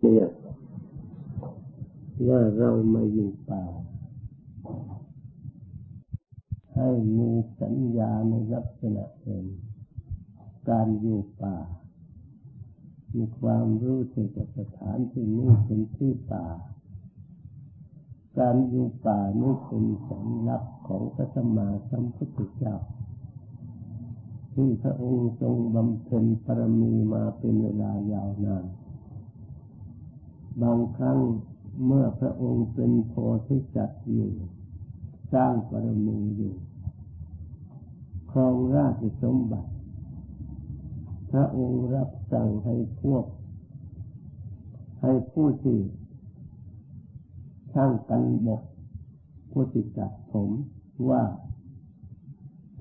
เนี่ยว่าเรามาอยู่ป่า ให้มีสัญญาในลักษณะเป็นการอยู่ป่า มีความรู้สึกสถานที่นี้เป็นที่ป่า การอยู่ป่านี้เป็นสัญลักษณ์ของพระสัมมาสัมพุทธเจ้าที่พระองค์ทรงบำเพ็ญปรมีมาเป็นเวลายาวนาน บางครั้งเมื่อพระองค์เป็นโพธิจัตอยู่สร้างปรมีอยู่ครองราชสมบัติ พระองค์รับสั่งให้พวก ให้ผู้ที่ช่างกันบกผู้ที่จัดผมว่า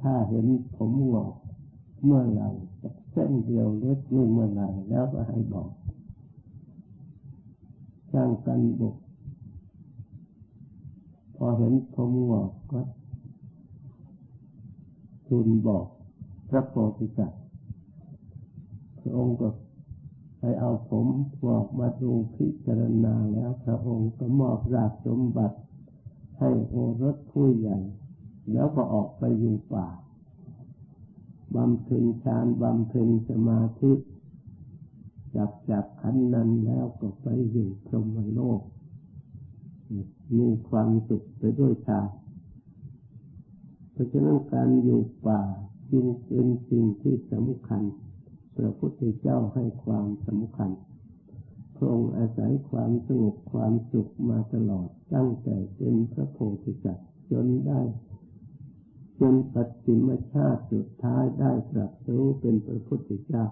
ถ้าเห็นผมหงอกเมื่อไหร่เส้นเดียวเล็กนี่เมื่อไหร่แล้วก็ให้บอก ช่างกันบุกพอเห็นผมหงอกก็ทูลบอกพระโพธิสัตว์พระองค์ก็ไปเอาผมบอกมาดูพิจารณาแล้วพระองค์ก็มอบราชสมบัติให้โอรสผู้ใหญ่ แล้วก็ออกไปอยู่ป่าบำเพ็ญฌานบำเพ็ญสมาธิ จับจากขันนั้นแล้วก็ไปอยู่พรหมโลก มีความสุขไปด้วยฌาเพราะฉะนั้นการอยู่ป่าจึงเป็นสิ่งที่สำคัญ พระพุทธเจ้าให้ความสำคัญ พระองค์อาศัยความสงบความสุขมาตลอดตั้งแต่เป็นพระโพธิสัตว์จนได้จนปัจจิมชาติสุดท้ายได้ตรัสรู้เป็นพระพุทธเจ้า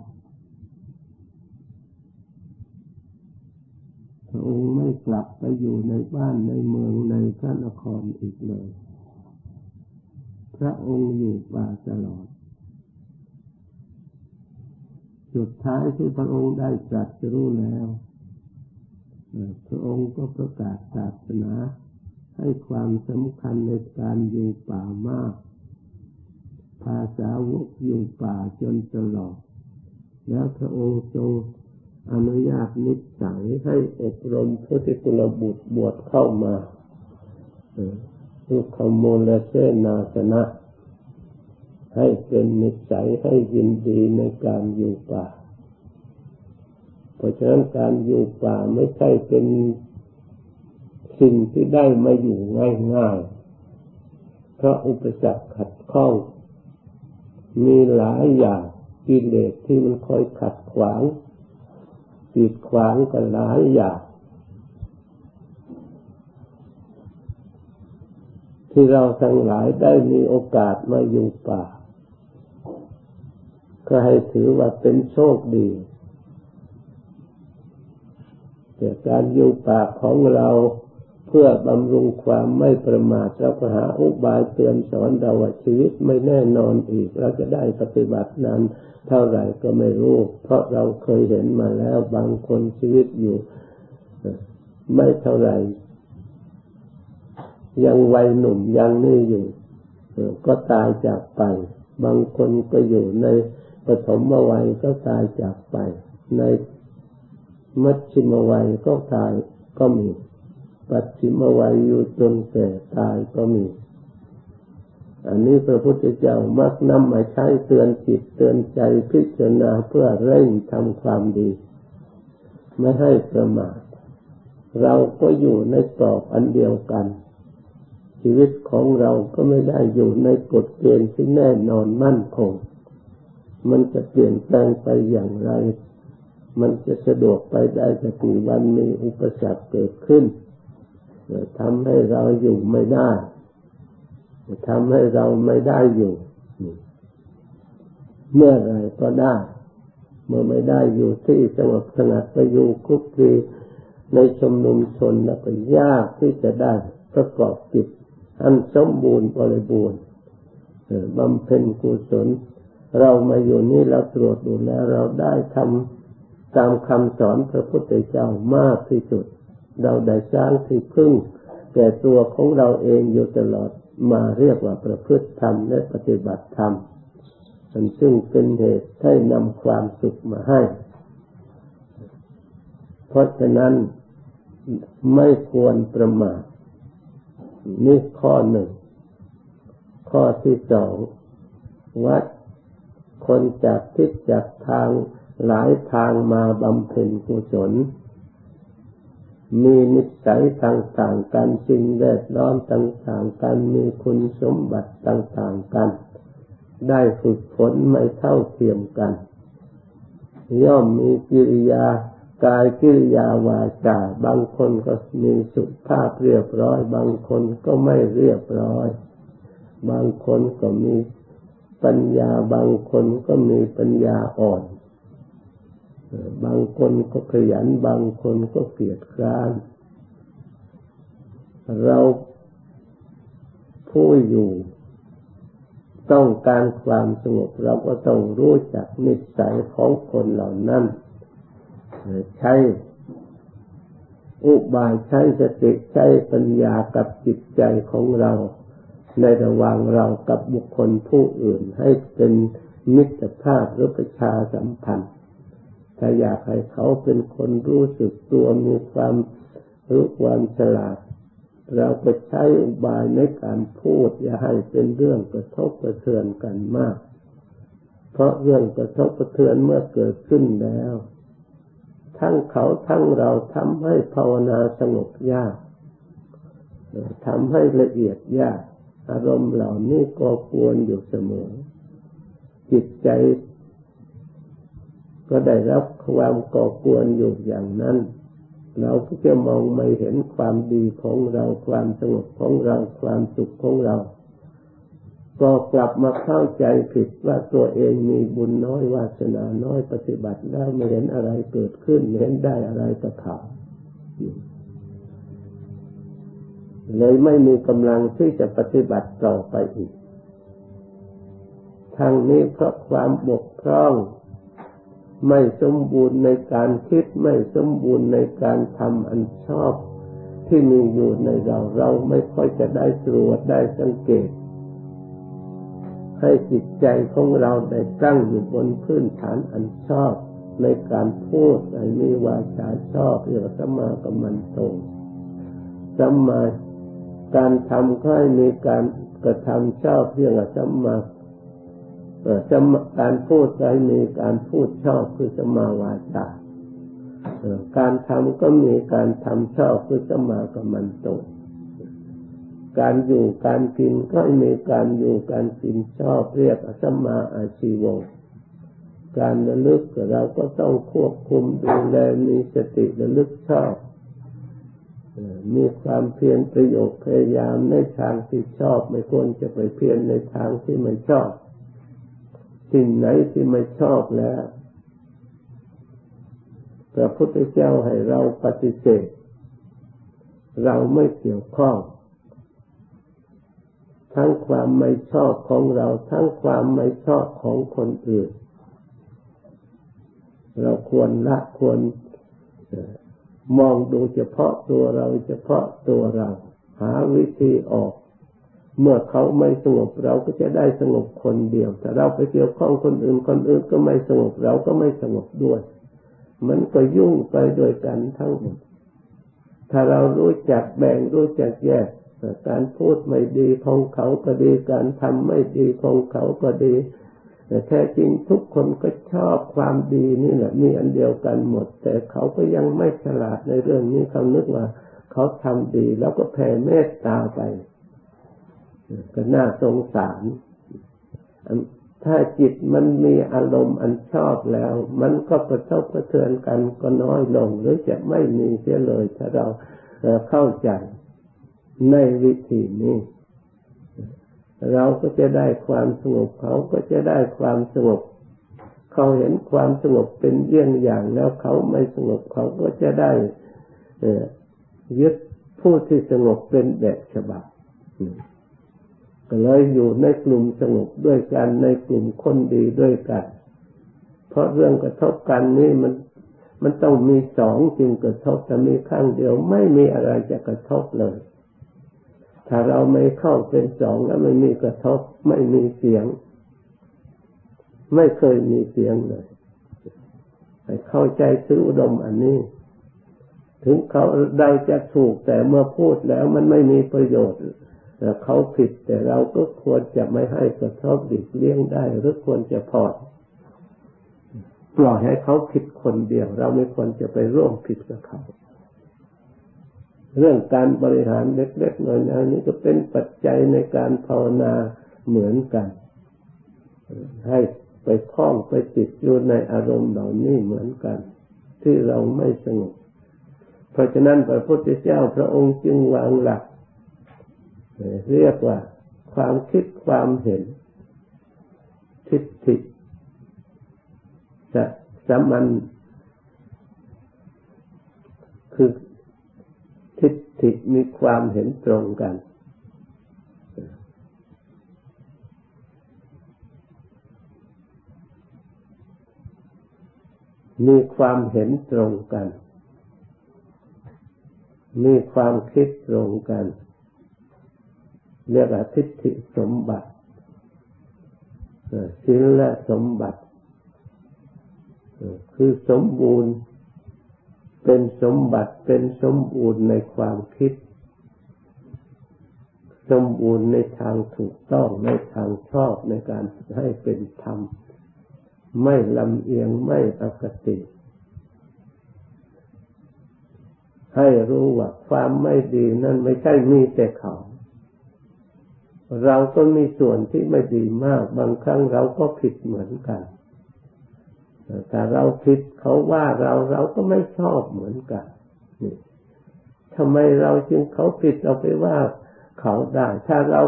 ระองค์ไม่กลับไปอยู่ในบ้านในเมืองในพระนครอีกเลย พระองค์อยู่ป่าตลอด สุดท้ายที่พระองค์ได้ตรัสรู้แล้ว พระองค์ก็ประกาศศาสนาให้ความสำคัญในการอยู่ป่ามากพาสาวกอยู่ป่าจนตลอด แล้วพระองค์ทรง อนุญาตนิสัยให้อบรมพระทิกุลบุตรบวชเข้ามาทุกขโมลเสนาสนะ ให้เป็นนิสัยให้ยินดีในการอยู่ป่า เพราะฉะนั้นการอยู่ป่าไม่ใช่เป็นสิ่งที่ได้มาอยู่ง่ายๆ เพราะอุปสรรคขัดข้อง มีหลายอย่างกิเลสที่มันคอยขัดขวาง ปิดขวางกันหลายอย่างที่เราทั้งหลายได้มีโอกาสมาอยู่ป่า ก็ให้ถือว่าเป็นโชคดีแต่การอยู่ป่าของเรา พื่อบำรุงความไม่ประมาทเราก็หาอุบายเตือนสอนเราว่าชีวิตไม่แน่นอนอีก เราจะได้ปฏิบัตินั้น เท่าไหร่ก็ไม่รู้ เพราะเราเคยเห็นมาแล้วบางคนชีวิตอยู่ไม่เท่าไหร่ ยังวัยหนุ่มยังนี่อยู่ก็ตายจากไป บางคนก็อยู่ในปฐมวัยก็ตายจากไป ในมัชชิมวัยก็ตายก็มี ปัจฉิมวัยอยู่จนแก่ตายก็มี อันนี้พระพุทธเจ้ามักนำมาใช้เตือนจิตเตือนใจพิจารณาเพื่อเร่งทำความดี ไม่ให้ประมาท เราก็อยู่ในกรอบอันเดียวกัน ชีวิตของเราก็ไม่ได้อยู่ในกฎเกณฑ์ที่แน่นอนมั่นคง มันจะเปลี่ยนแปลงไปอย่างไร มันจะสะดวกไปได้จะกี่วันมีอุปสรรคเกิดขึ้น ทำให้เราอยู่ไม่ได้ทำให้เราไม่ได้อยู่ เมื่อไรก็ได้ เมื่อไม่ได้อยู่ที่สงบสงัดไปอยู่คุกคีในชมนุมชนนะก็ยากที่จะได้ประกอบจิตอันสมบูรณ์บริบูรณ์บำเพ็ญกุศล เรามาอยู่นี่เราตรวจดูแล้ว เราได้ทำตามคำสอนพระพุทธเจ้ามากที่สุด เราได้สร้างที่พึ่งแก่ตัวของเราเองอยู่ตลอดมาเรียกว่าประพฤติธรรมและปฏิบัติธรรมซึ่งเป็นเหตุให้นำความสุขมาให้ เพราะฉะนั้นไม่ควรประมาทนี่ข้อหนึ่ง ข้อที่สองวัดคนจากทิศจากทางหลายทางมาบำเพ็ญกุศล มีนิสัยต่างๆกันสิ่งแวดล้อมต่างๆกันมีคุณสมบัติต่างๆกัน ได้ฝึกฝนไม่เท่าเทียมกัน ย่อมมีกิริยากายกิริยาวาจาบางคนก็มีสุภาพเรียบร้อย บางคนก็ไม่เรียบร้อย บางคนก็มีปัญญาบางคนก็มีปัญญาอ่อน บางคนก็ขยัน บางคนก็เกียจคร้าน เราผู้อยู่ ต้องการความสงบเราก็ต้องรู้จักนิสัยของคนเหล่านั้น ใช้อุบายใช้สติใช้ปัญญากับจิตใจของเรา ในระหว่างเรากับบุคคลผู้อื่นให้เป็นมิตรภาพหรือประชาสัมพันธ์ ถ้าอยากให้เขาเป็นคนรู้สึกตัวมีความรู้ความฉลาด เราก็ใช้อุบายในการพูด อย่าให้เป็นเรื่องกระทบกระเทือนกันมาก เพราะเรื่องกระทบกระเทือนเมื่อเกิดขึ้นแล้ว ทั้งเขาทั้งเราทำให้ภาวนาสงบยากทำให้ละเอียดยาก อารมณ์เหล่านี้ก็ควรอยู่เสมอ จิตใจ ก็ได้รับความก่อกวนอยู่อย่างนั้น เราก็จะมองไม่เห็นความดีของเราความสงบของเราความสุขของเรา ก็กลับมาเข้าใจผิดว่าตัวเองมีบุญน้อยวาสนาน้อยปฏิบัติได้ไม่เห็นอะไรเกิดขึ้นเห็นได้อะไรกับเขาเลยไม่มีกำลังที่จะปฏิบัติต่อไปอีกทางนี้เพราะความบกพร่อง ไม่สมบูรณ์ในการคิดไม่สมบูรณ์ในการทำอันชอบที่มีอยู่ในเราเราไม่ค่อยจะได้ตรวจได้สังเกต ให้จิตใจของเราได้ตั้งอยู่บนพื้นฐานอันชอบในการพูดในมีวาจาชอบเรียกว่าสมากัมมันโตสัมมาการทำก็ให้มีการกระทำชอบเรียกว่าสัมมา การพูดใจมีการพูดชอบคือสมาวาจาการทำก็มีการทำชอบคือสมากัมมันโตการอยู่การกินก็มีการอยู่การกินชอบเรียกสมาอาชีวงการระลึกเราก็ต้องควบคุมดูแลมีสติระลึกชอบมีความเพียรประโยชน์พยายามในทางที่ชอบ ไม่ควรจะไปเพียรในทางที่ไม่ชอบ สิ่งไหนที่ไม่ชอบแล้วพระพุทธเจ้าให้เราปฏิเสธ เราไม่เกี่ยวข้อง ทั้งความไม่ชอบของเรา ทั้งความไม่ชอบของคนอื่น เราควรละควรมองดูเฉพาะตัวเราเฉพาะตัวเรา หาวิธีออก เมื่อเขาไม่สงบเราก็จะได้สงบคนเดียว แต่เราไปเกี่ยวข้องคนอื่นคนอื่นก็ไม่สงบเราก็ไม่สงบด้วย มันก็ยุ่งไปโดยกันทั้งหมด ถ้าเรารู้จักแบ่งรู้จักแยกการพูดไม่ดีของเขาก็ดี การทำไม่ดีของเขาก็ดี แต่แท้จริงทุกคนก็ชอบความดีนี่แหละมีอันเดียวกันหมด แต่เขาก็ยังไม่ฉลาดในเรื่องนี้เขานึกว่า เขาทำดีแล้วก็แผ่เมตตาไป ก็น่าสงสาร ถ้าจิตมันมีอารมณ์อันชอบแล้ว มันก็กระทบกระเทือนกันก็น้อยลง หรือจะไม่มีเสียเลย ถ้าเราเข้าใจในวิธีนี้ เราก็จะได้ความสงบเขาก็จะได้ความสงบ เขาเห็นความสงบเป็นเยี่ยงอย่างแล้วเขาไม่สงบเขาก็จะได้ยึดผู้ที่สงบเป็นแบบฉบับ ก็เลยอยู่ในกลุ่มสงบด้วยกันในกลุ่มคนดีด้วยกัน เพราะเรื่องกระทบกันนี่มันมันต้องมีสองจึงกระทบแต่มีข้างเดียวไม่มีอะไรจะกระทบเลย ถ้าเราไม่เข้าเป็นสองแล้วไม่มีกระทบ ไม่มีเสียง ไม่เคยมีเสียงเลยให้เข้าใจซื้ออุดมอันนี้ ถึงเขาได้จะถูกแต่เมื่อพูดแล้วมันไม่มีประโยชน์ เขาผิดแต่เราก็ควรจะไม่ให้กระทบดิบเลี้ยงได้ หรือควรจะพอดปล่อยให้เขาผิดคนเดียว เราไม่ควรจะไปร่วมผิดกับเขา เรื่องการบริหารเล็กๆน้อยๆนี้ก็เป็นปัจจัยในการภาวนาเหมือนกัน ให้ไปคล้องไปติดอยู่ในอารมณ์เหล่านี้เหมือนกัน ที่เราไม่สงบ เพราะฉะนั้นพระพุทธเจ้าพระองค์จึงวางหลัก เรียกว่า ความคิดความเห็นทิฏฐิจะสามันคือทิฏฐิมีความเห็นตรงกัน มีความเห็นตรงกัน มีความคิดตรงกัน เรียกว่าทิฏฐิสมบัติศีลสมบัติ คือสมบูรณ์ เป็นสมบัติเป็นสมบูรณ์ในความคิด สมบูรณ์ในทางถูกต้องในทางชอบในการให้เป็นธรรม ไม่ลำเอียงไม่อคติ ให้รู้ว่าความไม่ดีนั้นไม่ใช่มีแต่เขา เราก็มีส่วนที่ไม่ดีมาก บางครั้งเราก็ผิดเหมือนกัน แต่เราผิดเขาว่าเราเราก็ไม่ชอบเหมือนกันนี่ทำไมเราจึงเขาผิดเราไปว่าเขาได้ ถ้าเรา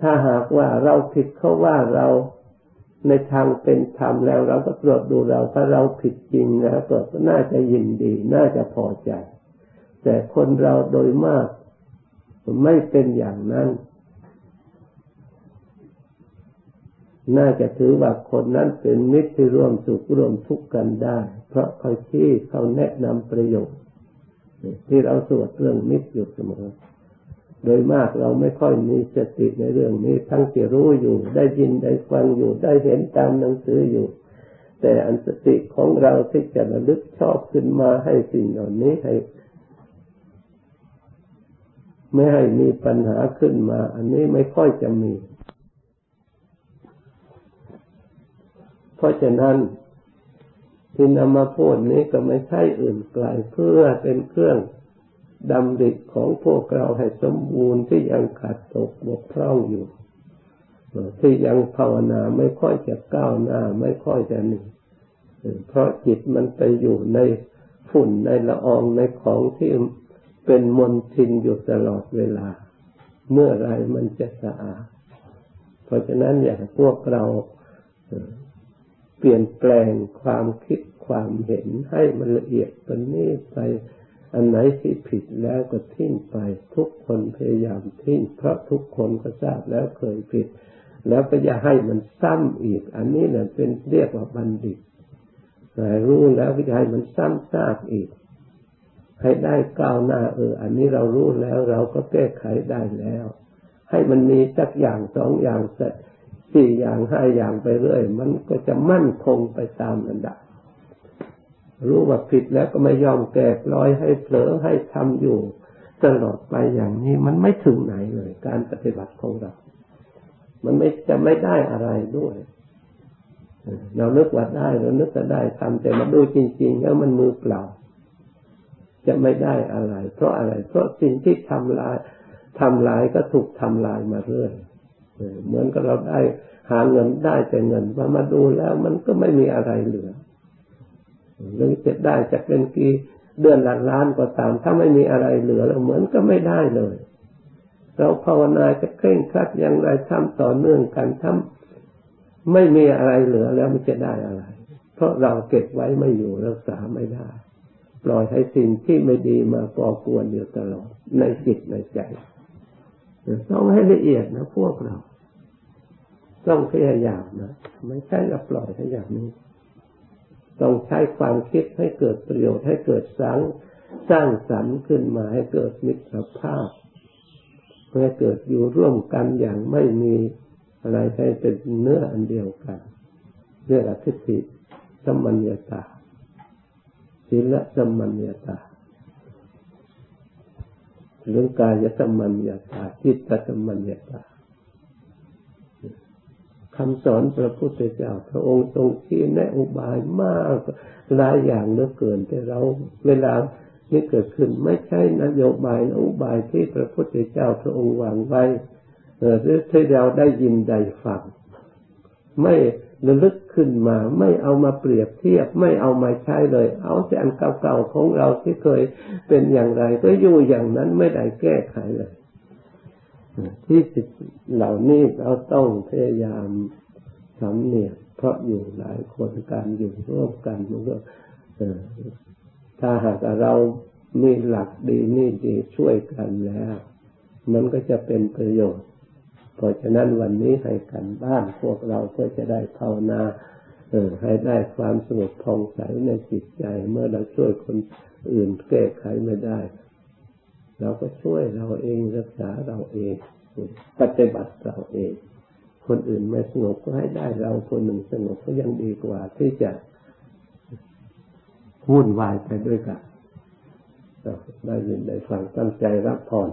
ถ้าหากว่าเราผิดเขาว่าเราในทางเป็นธรรมแล้ว เราก็ตรวจดูเราถ้าเราผิดจริงนะก็น่าจะยินดี น่าจะพอใจ แต่คนเราโดยมาก ไม่เป็นอย่างนั้น น่าจะถือว่าคนนั้นเป็นมิตรที่ร่วมสุขร่วมทุกข์กันได้ เพราะเขาชี้เขาแนะนำประโยชน์ที่เราสวดเรื่องมิตรอยู่เสมอ โดยมากเราไม่ค่อยมีสติในเรื่องนี้ ทั้งที่รู้อยู่ ได้ยินได้ฟังอยู่ ได้เห็นตามหนังสืออยู่ แต่อันสติของเราที่จะระลึกชอบขึ้นมาให้สิ่งเหล่านี้ให้ไม่ให้มีปัญหาขึ้นมา อันนี้ไม่ค่อยจะมี เพราะฉะนั้นที่นำมาพูดนี้ก็ไม่ใช่อื่นไกลเพื่อเป็นเครื่องดำริของพวกเราให้สมบูรณ์ที่ยังขาดตกบกพร่องอยู่ ที่ยังภาวนาไม่ค่อยจะก้าวหน้าไม่ค่อยจะหนีเพราะจิตมันไปอยู่ในฝุ่นในละอองในของที่เป็นมลทินอยู่ตลอดเวลา เมื่อไรมันจะสะอาด เพราะฉะนั้นอย่ากพวกเรา เปลี่ยนแปลงความคิดความเห็นให้มันละเอียดปนนี้ไป อันไหนที่ผิดแล้วก็ทิ้งไป ทุกคนพยายามทิ้งเพราะทุกคนก็ทราบแล้วเคยผิด แล้วก็อย่าให้มันซ้ำอีก อันนี้เนี่ยเป็นเรียกว่าบัณฑิตแต่รู้แล้วก็อย่าให้มันซ้ำซากอีก ให้ได้ก้าวหน้าเออ อันนี้เรารู้แล้วเราก็แก้ไขได้แล้ว ให้มันมีสักอย่างสองอย่าง สี่อย่างห้าอย่างไปเรื่อย มันก็จะมั่นคงไปตามระดับ รู้ว่าผิดแล้วก็ไม่ยอมแก้ลอยให้เผลอให้ทำอยู่ ตลอดไปอย่างนี้มันไม่ถึงไหนเลย การปฏิบัติของเรา มันไม่จะไม่ได้อะไรด้วยเรานึกว่าได้เรานึกจะได้ทำแต่มาดูจริง ๆ แล้วมันมือเปล่า จะไม่ได้อะไร เพราะอะไร เพราะสิ่งที่ทำลายทำลายก็ถูกทำลายมาเรื่อย เหมือนกับเราได้หาเงินได้แต่เงินมามาดูแล้ว มันก็ไม่มีอะไรเหลือหรือจะได้จะเป็นกี่เดือนหละล้านก็ตามถ้าไม่มีอะไรเหลือแล้วเหมือนก็ไม่ได้เลย เราภาวนาจะเคร่งครัดอย่างไรทำต่อเนื่องกันทำไม่มีอะไรเหลือแล้วมันจะได้อะไร เพราะเราเก็บไว้ไม่อยู่รักษาไม่ได้ ปล่อยให้สิ่งที่ไม่ดีมาก่อกวนอยู่ตลอดในจิตในใจต้องให้ละเอียดนะพวกเรา ต้องพยายามนะไม่ใช่เราปล่อยให้อย่างนี้ ต้องใช้ความคิดให้เกิดประโยชน์ให้เกิดสร้างสร้างสรรค์ขึ้นมาให้เกิดมิตรภาพเพื่อเกิดอยู่ร่วมกันอย่างไม่มีอะไรให้เป็นเนื้ออันเดียวกันเรื่องอธิฐิสมัญญาตาศีลสมัญญาตาเรื่องกายธรรมัญญาตาจิตธรรมัญญาตา คำสอนพระพุทธเจ้า พระองค์ทรงชี้แนะอุบายมากหลายอย่างเหลือเกิน แต่เราเวลานี่เกิดขึ้นไม่ใช่นโยบายอุบายที่พระพุทธเจ้าพระองค์วางไว้หรือที่เราได้ยินได้ฟังไม่ระลึกขึ้นมา ไม่เอามาเปรียบเทียบ ไม่เอามาใช้เลย เอาแต่อันเก่าๆของเราที่เคยเป็นอย่างไร ก็อยู่อย่างนั้นไม่ได้แก้ไขเลย ที่สิเหล่านี้เราต้องพยายามสำเนียกเพราะอยู่หลายคนการอยู่ร่วมกันมันก็ถ้าหากเรามีหลักดีนี่ดีช่วยกันแล้ว มันก็จะเป็นประโยชน์ เพราะฉะนั้นวันนี้ให้กันบ้านพวกเราก็จะได้ภาวนาเออให้ได้ความสงบผ่องใสในจิตใจ เมื่อเราช่วยคนอื่นแก้ไขไม่ได้ เราก็ช่วยเราเองรักษาเราเอง ปฏิบัติเราเอง คนอื่นไม่สงบก็ให้ได้เราคนหนึ่งสงบก็ยังดีกว่า ที่จะวุ่นวายไปด้วยกันได้ยินได้ฟังตั้งใจรับพร